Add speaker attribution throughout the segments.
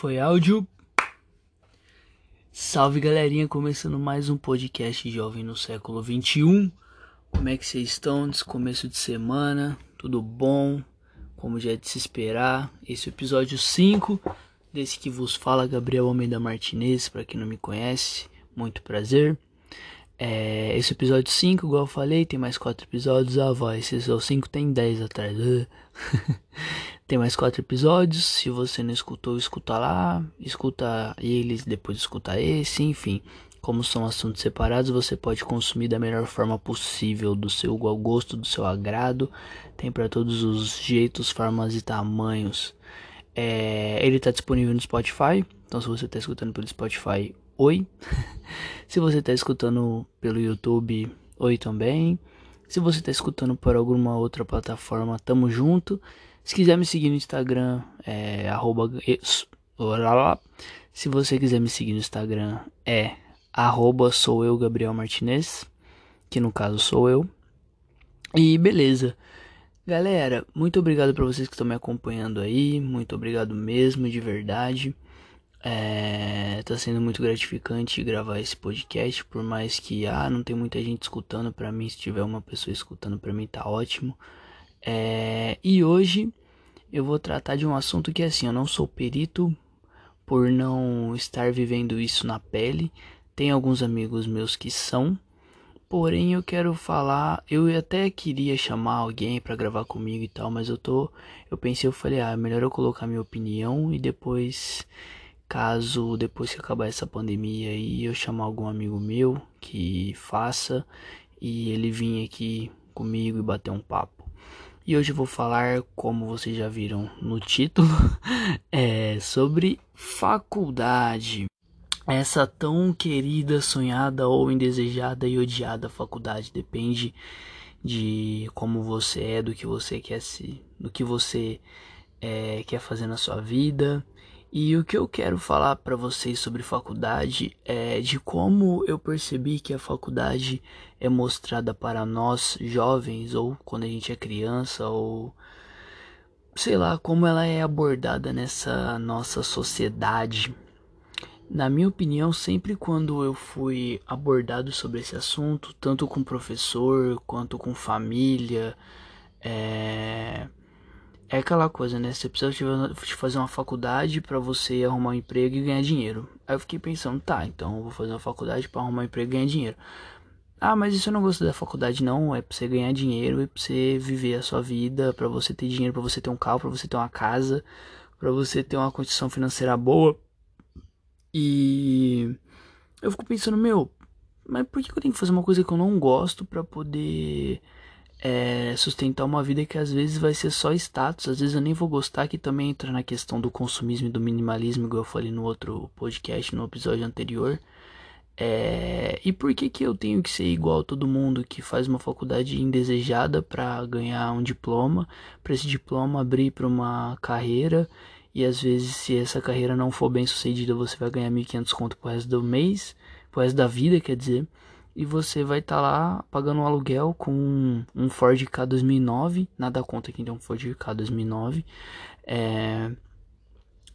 Speaker 1: Foi áudio. Salve galerinha, começando mais um podcast Jovem no século 21. Como é que vocês estão nesse começo de semana? Tudo bom? Como já é de se esperar, esse é o episódio 5 desse que vos fala Gabriel Almeida Martinez, para quem não me conhece, muito prazer. É, esse episódio 5, igual eu falei, tem mais 4 episódios. Ah, vai, esse é o 5, tem 10 atrás. tem mais 4 episódios. Se você não escutou, escuta lá. Escuta eles, depois escuta esse. Enfim, como são assuntos separados, você pode consumir da melhor forma possível, do seu gosto, do seu agrado. Tem para todos os jeitos, formas e tamanhos. É, ele está disponível no Spotify. Então, se você está escutando pelo Spotify, oi. Se você está escutando pelo YouTube, oi também. Se você está escutando por alguma outra plataforma, tamo junto. Se quiser me seguir no Instagram, é arroba. Se você quiser me seguir no Instagram, é arroba sou eu, Gabriel Martinez. Que no caso sou eu. E beleza. Galera, muito obrigado para vocês que estão me acompanhando aí. Muito obrigado mesmo, de verdade. É, tá sendo muito gratificante gravar esse podcast, por mais que ah, não tem muita gente escutando para mim, se tiver uma pessoa escutando para mim tá ótimo. É, e hoje eu vou tratar de um assunto que assim, eu não sou perito por não estar vivendo isso na pele. Tem alguns amigos meus que são, porém eu quero falar, eu até queria chamar alguém para gravar comigo e tal, mas eu tô, eu pensei, eu falei, ah, melhor eu colocar minha opinião e depois caso depois que acabar essa pandemia aí eu chamar algum amigo meu que faça e ele vir aqui comigo e bater um papo. E hoje eu vou falar, como vocês já viram no título, é sobre faculdade. Essa tão querida, sonhada ou indesejada e odiada faculdade depende de como você é, do que você quer se, do que você é, quer fazer na sua vida e o que eu quero falar para vocês sobre faculdade é de como eu percebi que a faculdade é mostrada para nós jovens ou quando a gente é criança ou sei lá como ela é abordada nessa nossa sociedade. Na minha opinião, sempre quando eu fui abordado sobre esse assunto, tanto com professor quanto com família, é é aquela coisa, né? Você precisa de fazer uma faculdade para você arrumar um emprego e ganhar dinheiro. Aí eu fiquei pensando, tá, então eu vou fazer uma faculdade para arrumar um emprego e ganhar dinheiro. Ah, mas isso eu não gosto da faculdade, não. É pra você ganhar dinheiro, é pra você viver a sua vida, para você ter dinheiro, para você ter um carro, para você ter uma casa, para você ter uma condição financeira boa. E eu fico pensando, meu, mas por que eu tenho que fazer uma coisa que eu não gosto para poder é, sustentar uma vida que às vezes vai ser só status, às vezes eu nem vou gostar, que também entra na questão do consumismo e do minimalismo, igual eu falei no outro podcast, no episódio anterior. É, e por que que eu tenho que ser igual a todo mundo que faz uma faculdade indesejada para ganhar um diploma, para esse diploma abrir para uma carreira? E às vezes se essa carreira não for bem sucedida você vai ganhar 1.500 conto pro resto do mês, pro resto da vida, quer dizer e você vai estar tá lá pagando um aluguel com um Ford K 2009, nada conta quem tem um Ford K 2009, é...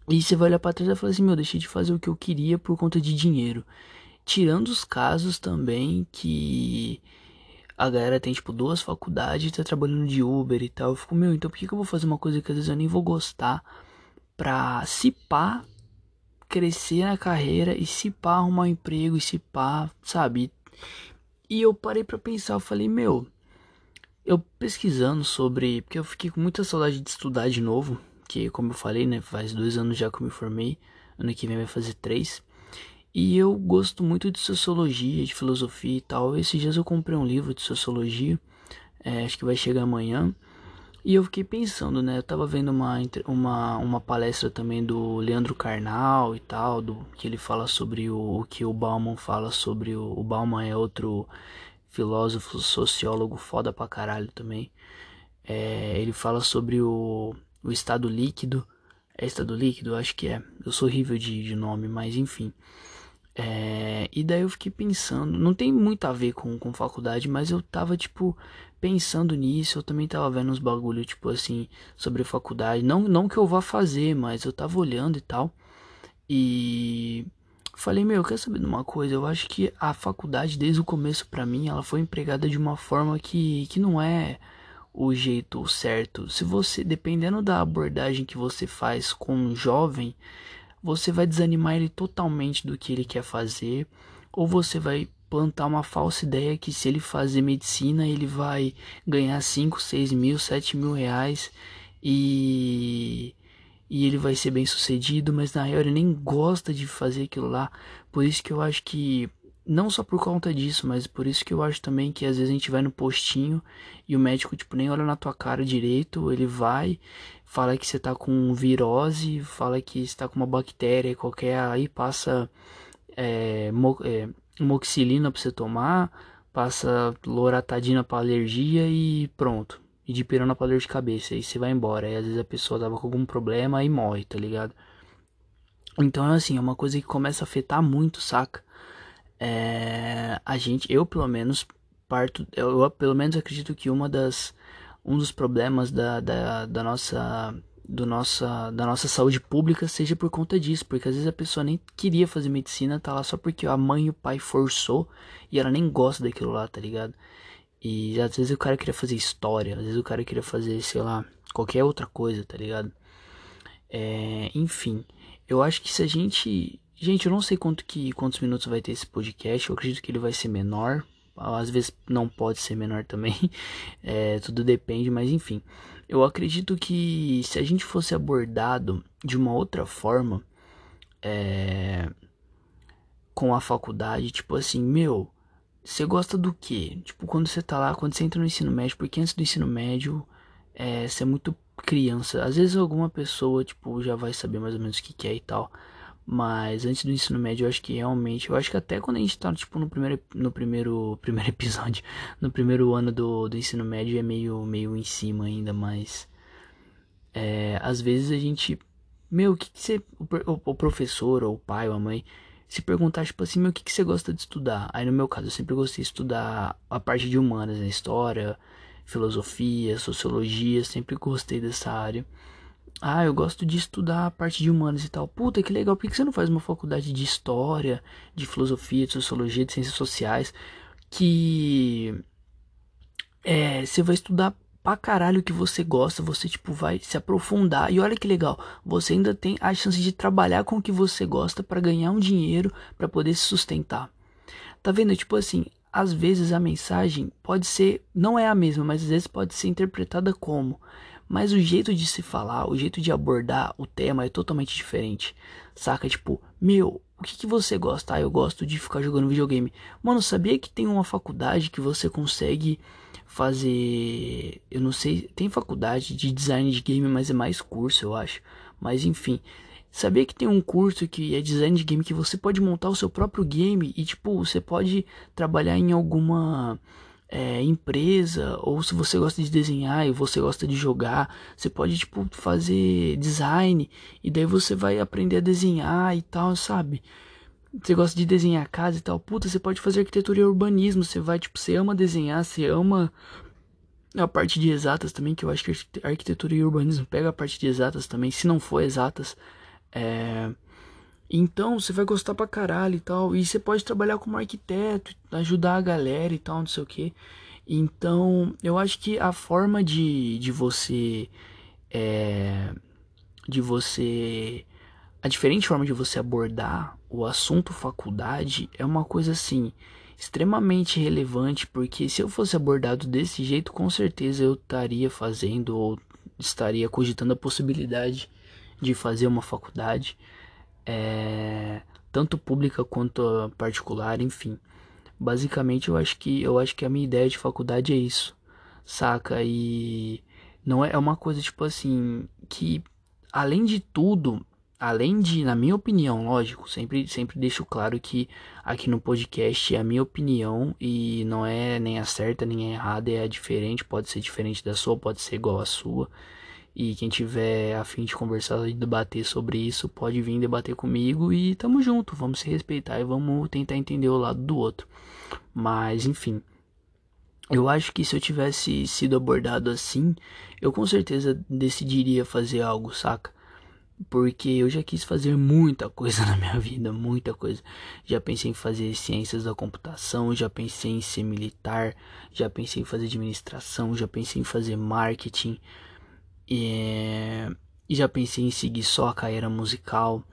Speaker 1: e você vai olhar para trás e falar assim, meu, deixei de fazer o que eu queria por conta de dinheiro, tirando os casos também que a galera tem tipo duas faculdades, tá trabalhando de Uber e tal, eu fico, meu, então por que, que eu vou fazer uma coisa que às vezes eu nem vou gostar pra se pá crescer na carreira e se pá arrumar um emprego e se pá, sabe, e eu parei para pensar, eu falei, meu, eu pesquisando sobre, porque eu fiquei com muita saudade de estudar de novo, que como eu falei, né, faz dois anos já que eu me formei, ano que vem vai fazer três. E eu gosto muito de sociologia, de filosofia e tal. Esses dias eu comprei um livro de sociologia, é, acho que vai chegar amanhã. E eu fiquei pensando, né? Eu tava vendo uma, uma, uma palestra também do Leandro Carnal e tal, do que ele fala sobre o, o que o Bauman fala sobre o, o Bauman é outro filósofo, sociólogo foda pra caralho também. É, ele fala sobre o, o estado líquido. É estado líquido? Acho que é. Eu sou horrível de, de nome, mas enfim. É, e daí eu fiquei pensando, não tem muito a ver com, com faculdade, mas eu tava tipo pensando nisso, eu também tava vendo uns bagulho tipo assim sobre faculdade, não não que eu vá fazer, mas eu tava olhando e tal. E falei, meu, quer saber de uma coisa? Eu acho que a faculdade, desde o começo para mim, ela foi empregada de uma forma que, que não é o jeito certo. Se você, dependendo da abordagem que você faz com um jovem, você vai desanimar ele totalmente do que ele quer fazer, ou você vai plantar uma falsa ideia que se ele fazer medicina ele vai ganhar 5, 6 mil, 7 mil reais e, e ele vai ser bem sucedido, mas na real ele nem gosta de fazer aquilo lá. Por isso que eu acho que não só por conta disso, mas por isso que eu acho também que às vezes a gente vai no postinho e o médico, tipo, nem olha na tua cara direito, ele vai, fala que você tá com virose, fala que você tá com uma bactéria qualquer, aí passa é, mo, é, moxilina pra você tomar, passa loratadina pra alergia e pronto. E de pirona pra dor de cabeça, aí você vai embora. Aí às vezes a pessoa tava com algum problema e morre, tá ligado? Então, assim, é uma coisa que começa a afetar muito, saca? É, a gente, eu pelo menos parto, eu, eu, pelo menos acredito que uma das um dos problemas da, da, da nossa do nossa da nossa saúde pública seja por conta disso, porque às vezes a pessoa nem queria fazer medicina, tá lá só porque a mãe e o pai forçou e ela nem gosta daquilo lá, tá ligado? E às vezes o cara queria fazer história, às vezes o cara queria fazer, sei lá, qualquer outra coisa, tá ligado? É, enfim, eu acho que se a gente Gente, eu não sei quanto que, quantos minutos vai ter esse podcast. Eu acredito que ele vai ser menor. Às vezes não pode ser menor também. É, tudo depende, mas enfim. Eu acredito que se a gente fosse abordado de uma outra forma, é, com a faculdade, tipo assim, meu, você gosta do que? Tipo, quando você tá lá, quando você entra no ensino médio, porque antes do ensino médio, é, você é muito criança. Às vezes alguma pessoa, tipo, já vai saber mais ou menos o que, que é e tal. Mas antes do ensino médio, eu acho que realmente, eu acho que até quando a gente tá, tipo, no primeiro, no primeiro, primeiro episódio, no primeiro ano do, do ensino médio é meio, meio em cima ainda, mas é, às vezes a gente, meu, o que, que você, o, o, professor, ou o pai, ou a mãe, se perguntar, tipo assim, meu, o que, que você gosta de estudar? Aí no meu caso, eu sempre gostei de estudar a parte de humanas, né, história, filosofia, sociologia, sempre gostei dessa área. Ah, eu gosto de estudar a parte de humanos e tal. Puta, que legal. Por que você não faz uma faculdade de história, de filosofia, de sociologia, de ciências sociais? Que é, você vai estudar pra caralho o que você gosta, você tipo vai se aprofundar. E olha que legal, você ainda tem a chance de trabalhar com o que você gosta para ganhar um dinheiro para poder se sustentar. Tá vendo? Tipo assim, às vezes a mensagem pode ser, não é a mesma, mas às vezes pode ser interpretada como mas o jeito de se falar, o jeito de abordar o tema é totalmente diferente. Saca? Tipo, meu, o que, que você gosta? Ah, eu gosto de ficar jogando videogame. Mano, sabia que tem uma faculdade que você consegue fazer. Eu não sei, tem faculdade de design de game, mas é mais curso, eu acho. Mas enfim. Sabia que tem um curso que é design de game que você pode montar o seu próprio game e tipo, você pode trabalhar em alguma é, empresa, ou se você gosta de desenhar e você gosta de jogar, você pode tipo fazer design e daí você vai aprender a desenhar e tal, sabe? Você gosta de desenhar casa e tal, puta, você pode fazer arquitetura e urbanismo, você vai tipo, você ama desenhar, você ama a parte de exatas também, que eu acho que arquitetura e urbanismo pega a parte de exatas também, se não for exatas, é então você vai gostar pra caralho e tal. E você pode trabalhar como arquiteto, ajudar a galera e tal, não sei o que. Então eu acho que a forma de, de você. É, de você. A diferente forma de você abordar o assunto faculdade é uma coisa assim extremamente relevante, porque se eu fosse abordado desse jeito, com certeza eu estaria fazendo ou estaria cogitando a possibilidade de fazer uma faculdade é, tanto pública quanto particular, enfim. Basicamente, eu acho que eu acho que a minha ideia de faculdade é isso, saca? E não é, é uma coisa tipo assim que além de tudo, além de, na minha opinião, lógico, sempre sempre deixo claro que aqui no podcast é a minha opinião e não é nem a certa nem a errada, é a diferente, pode ser diferente da sua, pode ser igual à sua. E quem tiver a fim de conversar e debater sobre isso, pode vir debater comigo e tamo junto, vamos se respeitar e vamos tentar entender o lado do outro. Mas, enfim, eu acho que se eu tivesse sido abordado assim, eu com certeza decidiria fazer algo, saca? porque eu já quis fazer muita coisa na minha vida, muita coisa. Já pensei em fazer ciências da computação, já pensei em ser militar, já pensei em fazer administração, já pensei em fazer marketing, e, e já pensei em seguir só a carreira musical,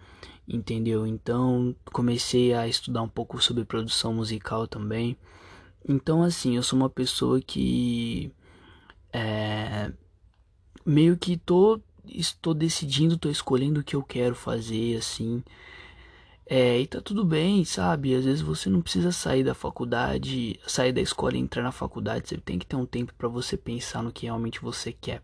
Speaker 1: entendeu? Então comecei a estudar um pouco sobre produção musical também. Então, assim, eu sou uma pessoa que é, meio que tô estou decidindo, tô escolhendo o que eu quero fazer, assim. É, e tá tudo bem, sabe? Às vezes você não precisa sair da faculdade, sair da escola e entrar na faculdade. Você tem que ter um tempo para você pensar no que realmente você quer.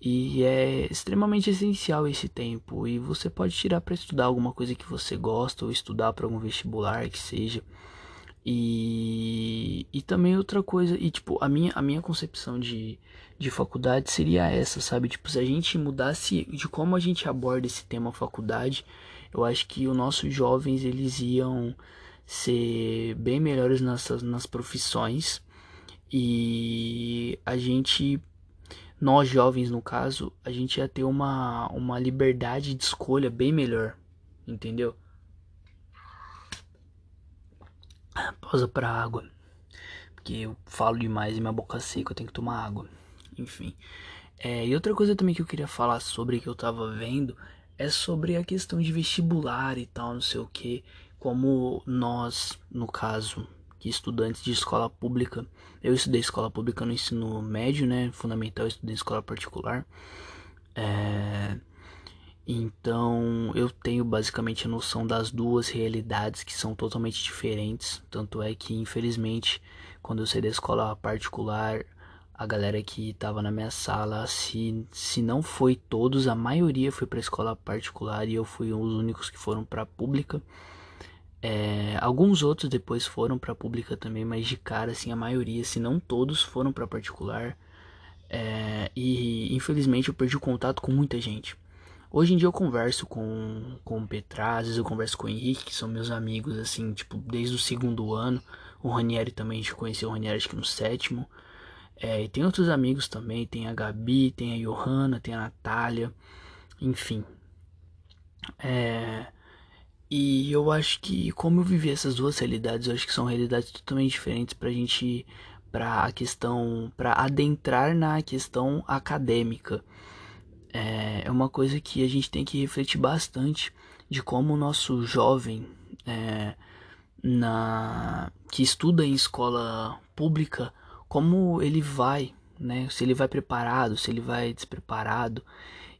Speaker 1: E é extremamente essencial esse tempo. E você pode tirar para estudar alguma coisa que você gosta ou estudar para algum vestibular que seja. E, e também outra coisa, e tipo, a minha, a minha concepção de, de faculdade seria essa, sabe? Tipo, se a gente mudasse de como a gente aborda esse tema faculdade, eu acho que os nossos jovens eles iam ser bem melhores nessas, nas profissões e a gente, nós jovens no caso, a gente ia ter uma, uma liberdade de escolha bem melhor, entendeu? Pausa pra água. Porque eu falo demais e minha boca seca, eu tenho que tomar água. Enfim. É, e outra coisa também que eu queria falar sobre que eu tava vendo é sobre a questão de vestibular e tal, não sei o que. Como nós, no caso, que estudantes de escola pública, eu estudei escola pública no ensino médio, né? Fundamental, eu estudei escola particular. É, então eu tenho basicamente a noção das duas realidades que são totalmente diferentes. Tanto é que, infelizmente, quando eu saí da escola particular, a galera que estava na minha sala, se, se não foi todos, a maioria foi para escola particular e eu fui um dos únicos que foram para pública. É, alguns outros depois foram para pública também, mas de cara, assim, a maioria, se não todos, foram para particular. É, e infelizmente eu perdi o contato com muita gente. Hoje em dia eu converso com, com o Petra, às vezes eu converso com o Henrique, que são meus amigos, assim, tipo, desde o segundo ano. O Ranieri também, a gente conheceu o Ranieri acho que no sétimo. É, e tem outros amigos também, tem a Gabi, tem a Johanna, tem a Natália, enfim. É, e eu acho que como eu vivi essas duas realidades, eu acho que são realidades totalmente diferentes pra gente, pra a questão, pra adentrar na questão acadêmica é, é uma coisa que a gente tem que refletir bastante de como o nosso jovem é, na que estuda em escola pública, como ele vai, né? Se ele vai preparado, se ele vai despreparado.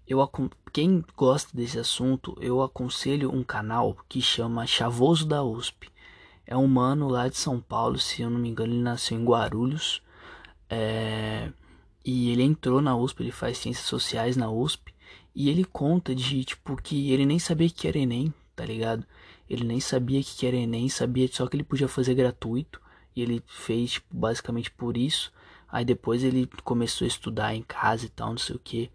Speaker 1: Eu quem gosta desse assunto, eu aconselho um canal que chama Chavoso da USP. É um mano lá de São Paulo, se eu não me engano, ele nasceu em Guarulhos. É, e ele entrou na USP, ele faz ciências sociais na USP. E ele conta de, tipo, que ele nem sabia que era Enem, tá ligado? Ele nem sabia que era Enem, sabia só que ele podia fazer gratuito. E ele fez, tipo, basicamente por isso. Aí depois ele começou a estudar em casa e tal, não sei o que.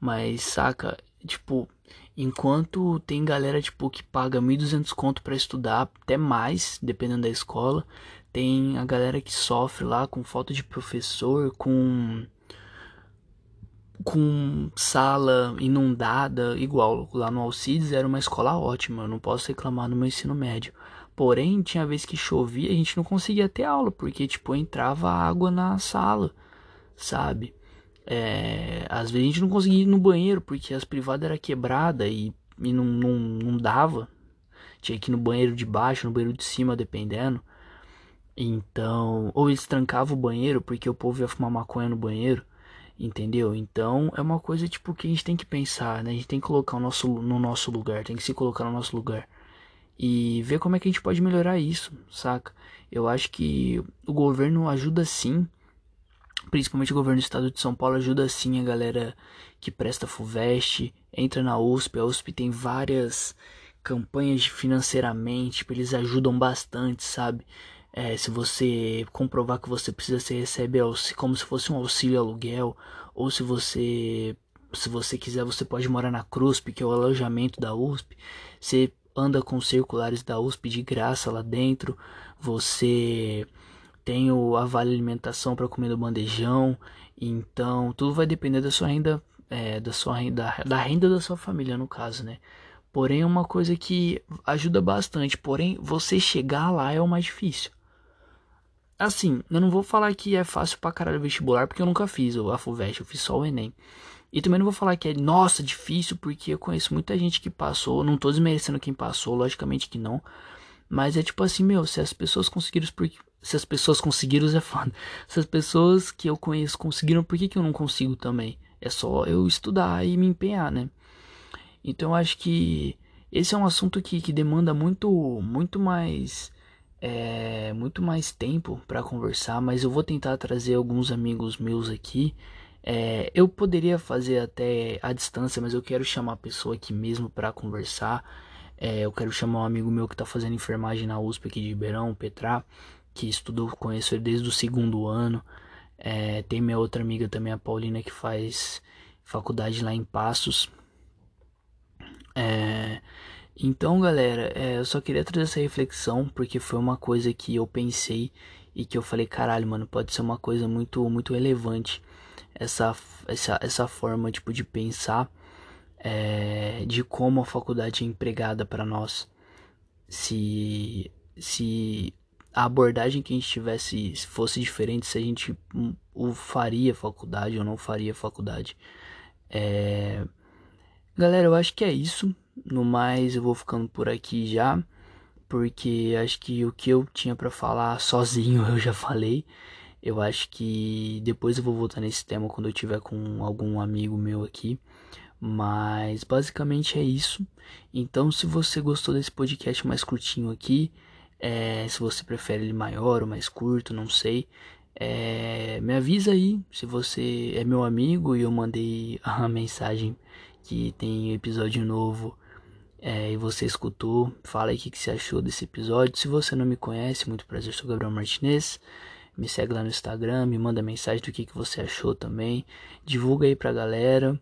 Speaker 1: Mas, saca, tipo, enquanto tem galera, tipo, que paga 1.200 conto para estudar, até mais, dependendo da escola. Tem a galera que sofre lá com falta de professor, com com sala inundada, igual lá no Alcides era uma escola ótima, eu não posso reclamar no meu ensino médio. Porém, tinha vez que chovia, a gente não conseguia ter aula, porque tipo entrava água na sala, sabe? É, às vezes a gente não conseguia ir no banheiro porque as privadas era quebrada e, e não, não, não dava. Tinha que ir no banheiro de baixo, no banheiro de cima, dependendo. Então, ou eles trancavam o banheiro porque o povo ia fumar maconha no banheiro, entendeu? Então, é uma coisa tipo que a gente tem que pensar, né? A gente tem que colocar o nosso no nosso lugar, tem que se colocar no nosso lugar e ver como é que a gente pode melhorar isso, saca? Eu acho que o governo ajuda sim, principalmente o governo do estado de São Paulo ajuda sim a galera que presta FUVEST, entra na USP, a USP tem várias campanhas financeiramente, tipo, eles ajudam bastante, sabe? É, se você comprovar que você precisa, você recebe como se fosse um auxílio aluguel. Ou se você, se você quiser, você pode morar na CRUSP, que é o alojamento da USP. Você anda com circulares da USP de graça lá dentro. Você tem o, a vale alimentação para comer no bandejão. Então, tudo vai depender da sua renda é, da sua renda, da renda da sua família, no caso, né? Porém, é uma coisa que ajuda bastante. Porém, você chegar lá é o mais difícil. Assim, eu não vou falar que é fácil pra caralho vestibular, porque eu nunca fiz o AFUVEST, eu fiz só o Enem. E também não vou falar que é, nossa, difícil, porque eu conheço muita gente que passou. Não tô desmerecendo quem passou, logicamente que não. Mas é tipo assim, meu, se as pessoas conseguiram. Se as pessoas conseguiram, é foda. Se as pessoas que eu conheço conseguiram, por que, que eu não consigo também? É só eu estudar e me empenhar, né? Então eu acho que esse é um assunto que, que demanda muito, muito mais. É, muito mais tempo para conversar, mas eu vou tentar trazer alguns amigos meus aqui é, eu poderia fazer até a distância, mas eu quero chamar a pessoa aqui mesmo para conversar. É, eu quero chamar um amigo meu que está fazendo enfermagem na USP aqui de Ribeirão, Petrá, que estudou, conheço ele desde o segundo ano. É, tem minha outra amiga também, a Paulina, que faz faculdade lá em Passos. É, então, galera, é, eu só queria trazer essa reflexão porque foi uma coisa que eu pensei e que eu falei, caralho, mano, pode ser uma coisa muito, muito relevante essa, essa, essa forma tipo, de pensar é, de como a faculdade é empregada para nós. Se, se a abordagem que a gente tivesse fosse diferente, se a gente o faria faculdade ou não faria faculdade. É... Galera, eu acho que é isso. No mais, eu vou ficando por aqui já, porque acho que o que eu tinha para falar sozinho eu já falei. Eu acho que depois eu vou voltar nesse tema quando eu tiver com algum amigo meu aqui. Mas basicamente é isso. Então, se você gostou desse podcast mais curtinho aqui, é, se você prefere ele maior ou mais curto, não sei. É, me avisa aí se você é meu amigo e eu mandei a mensagem que tem episódio novo é, e você escutou. Fala aí o que, que você achou desse episódio. Se você não me conhece, muito prazer, sou Gabriel Martinez. Me segue lá no Instagram, me manda mensagem do que, que você achou também. Divulga aí pra galera.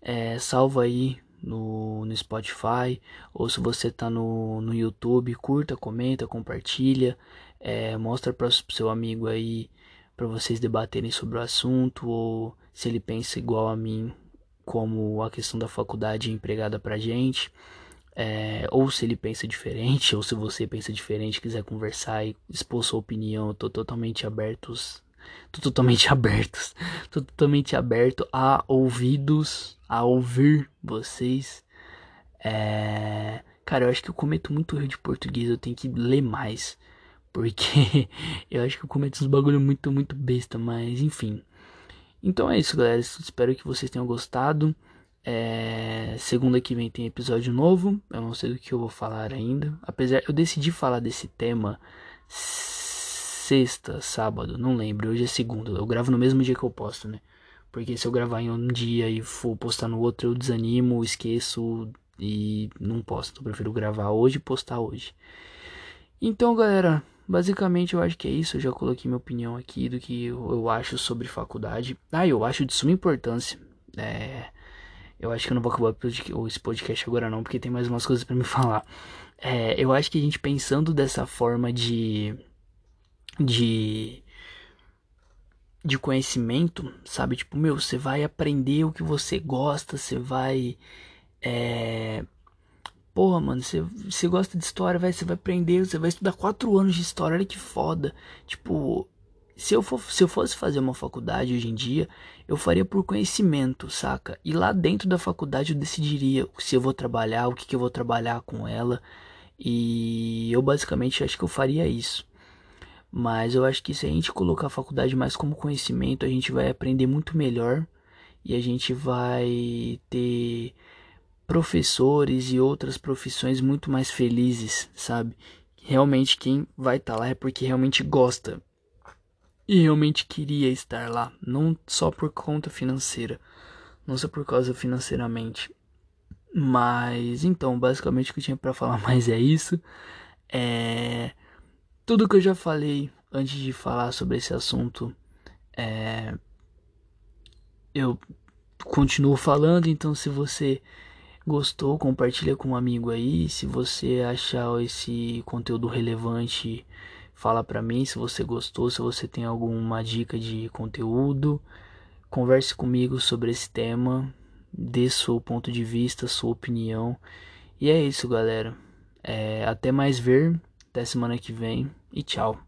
Speaker 1: É, salva aí no, no Spotify. Ou se você tá no, no YouTube, curta, comenta, compartilha. É, mostra para seu amigo aí para vocês debaterem sobre o assunto. Ou se ele pensa igual a mim, como a questão da faculdade é empregada pra gente. É, ou se ele pensa diferente, ou se você pensa diferente, quiser conversar e expor sua opinião, eu tô totalmente abertos. Tô totalmente abertos. Tô totalmente aberto a ouvidos, a ouvir vocês. É, cara, eu acho que eu cometo muito erro de português, eu tenho que ler mais. Porque eu acho que eu cometo uns bagulho muito, muito besta, mas enfim. Então é isso, galera. Espero que vocês tenham gostado. É, segunda que vem tem episódio novo. Eu não sei do que eu vou falar ainda. Apesar, eu decidi falar desse tema sexta, sábado, não lembro. Hoje é segunda. Eu gravo no mesmo dia que eu posto, né? Porque se eu gravar em um dia e for postar no outro, eu desanimo, esqueço e não posto. Eu prefiro gravar hoje e postar hoje. Então, galera, basicamente eu acho que é isso. Eu já coloquei minha opinião aqui do que eu acho sobre faculdade. Ah, eu acho de suma importância. É eu acho que eu não vou acabar esse podcast agora não, porque tem mais umas coisas para me falar. É, eu acho que a gente pensando dessa forma de de de conhecimento, sabe? Tipo, meu, você vai aprender o que você gosta, você vai é... Porra, mano, você, você gosta de história, vai, você vai aprender, você vai estudar quatro anos de história, olha que foda. Tipo, se eu, for, se eu fosse fazer uma faculdade hoje em dia, eu faria por conhecimento, saca? E lá dentro da faculdade eu decidiria se eu vou trabalhar, o que, que eu vou trabalhar com ela. E eu basicamente acho que eu faria isso. Mas eu acho que se a gente colocar a faculdade mais como conhecimento, a gente vai aprender muito melhor e a gente vai ter professores e outras profissões muito mais felizes, sabe? Realmente quem vai estar tá lá é porque realmente gosta e realmente queria estar lá, não só por conta financeira, não só por causa financeiramente. Mas então, basicamente o que eu tinha para falar mais é isso. É tudo que eu já falei antes de falar sobre esse assunto. É eu continuo falando, então se você gostou, compartilha com um amigo aí. Se você achar esse conteúdo relevante, Fala para mim se você gostou, se você tem alguma dica de conteúdo. Converse comigo sobre esse tema. dê seu ponto de vista, sua opinião. E é isso, galera. É, até mais ver, até semana que vem e tchau.